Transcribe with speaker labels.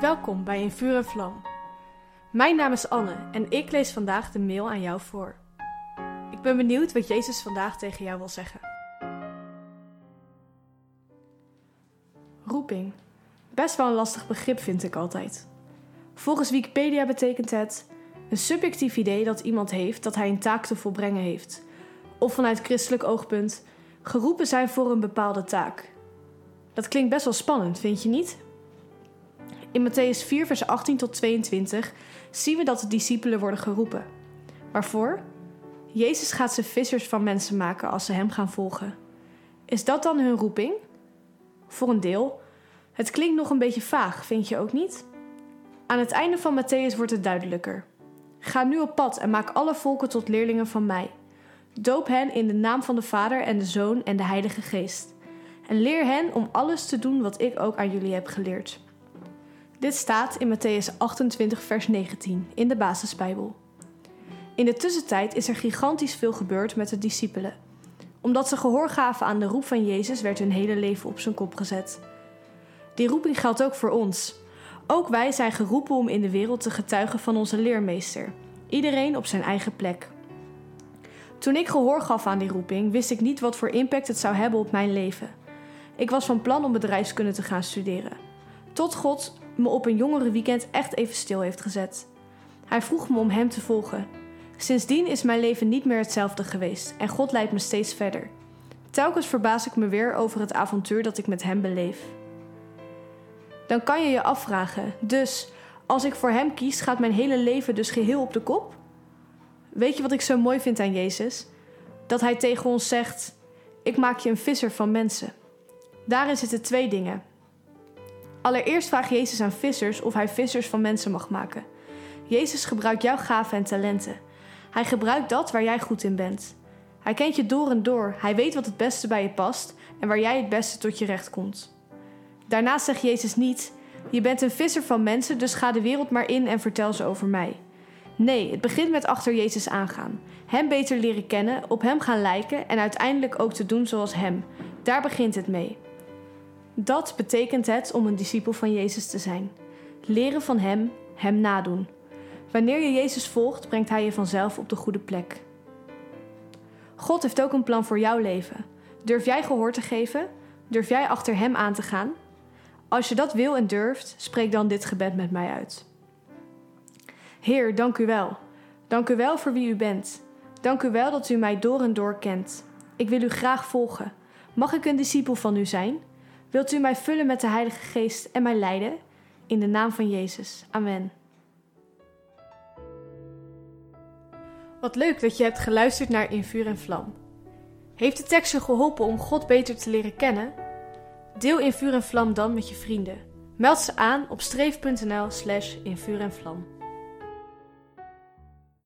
Speaker 1: Welkom bij In Vuur en Vlam. Mijn naam is Anne en ik lees vandaag de mail aan jou voor. Ik ben benieuwd wat Jezus vandaag tegen jou wil zeggen. Roeping. Best wel een lastig begrip vind ik altijd. Volgens Wikipedia betekent het een subjectief idee dat iemand heeft dat hij een taak te volbrengen heeft. Of vanuit christelijk oogpunt geroepen zijn voor een bepaalde taak. Dat klinkt best wel spannend, vind je niet? In Matthäus 4, vers 18 tot 22 zien we dat de discipelen worden geroepen. Waarvoor? Jezus gaat ze vissers van mensen maken als ze hem gaan volgen. Is dat dan hun roeping? Voor een deel. Het klinkt nog een beetje vaag, vind je ook niet? Aan het einde van Matthäus wordt het duidelijker. Ga nu op pad en maak alle volken tot leerlingen van mij. Doop hen in de naam van de Vader en de Zoon en de Heilige Geest. En leer hen om alles te doen wat ik ook aan jullie heb geleerd. Dit staat in Matthäus 28, vers 19 in de Basisbijbel. In de tussentijd is er gigantisch veel gebeurd met de discipelen. Omdat ze gehoor gaven aan de roep van Jezus, werd hun hele leven op zijn kop gezet. Die roeping geldt ook voor ons. Ook wij zijn geroepen om in de wereld te getuigen van onze leermeester. Iedereen op zijn eigen plek. Toen ik gehoor gaf aan die roeping, wist ik niet wat voor impact het zou hebben op mijn leven. Ik was van plan om bedrijfskunde te gaan studeren. Tot God me op een jongere weekend echt even stil heeft gezet. Hij vroeg me om hem te volgen. Sindsdien is mijn leven niet meer hetzelfde geweest en God leidt me steeds verder. Telkens verbaas ik me weer over het avontuur dat ik met hem beleef. Dan kan je je afvragen, dus als ik voor hem kies, gaat mijn hele leven dus geheel op de kop? Weet je wat ik zo mooi vind aan Jezus? Dat hij tegen ons zegt: Ik maak je een visser van mensen. Daarin zitten twee dingen. Allereerst vraagt Jezus aan vissers of hij vissers van mensen mag maken. Jezus gebruikt jouw gaven en talenten. Hij gebruikt dat waar jij goed in bent. Hij kent je door en door. Hij weet wat het beste bij je past en waar jij het beste tot je recht komt. Daarnaast zegt Jezus niet: Je bent een visser van mensen, dus ga de wereld maar in en vertel ze over mij. Nee, het begint met achter Jezus aangaan. Hem beter leren kennen, op hem gaan lijken en uiteindelijk ook te doen zoals hem. Daar begint het mee. Dat betekent het om een discipel van Jezus te zijn. Leren van Hem, Hem nadoen. Wanneer je Jezus volgt, brengt Hij je vanzelf op de goede plek. God heeft ook een plan voor jouw leven. Durf jij gehoor te geven? Durf jij achter Hem aan te gaan? Als je dat wil en durft, spreek dan dit gebed met mij uit. Heer, dank u wel. Dank u wel voor wie u bent. Dank u wel dat u mij door en door kent. Ik wil u graag volgen. Mag ik een discipel van u zijn? Wilt u mij vullen met de Heilige Geest en mij leiden? In de naam van Jezus. Amen. Wat leuk dat je hebt geluisterd naar In Vuur en Vlam. Heeft de tekst je geholpen om God beter te leren kennen? Deel In Vuur en Vlam dan met je vrienden. Meld ze aan op streef.nl slash in vuur en vlam.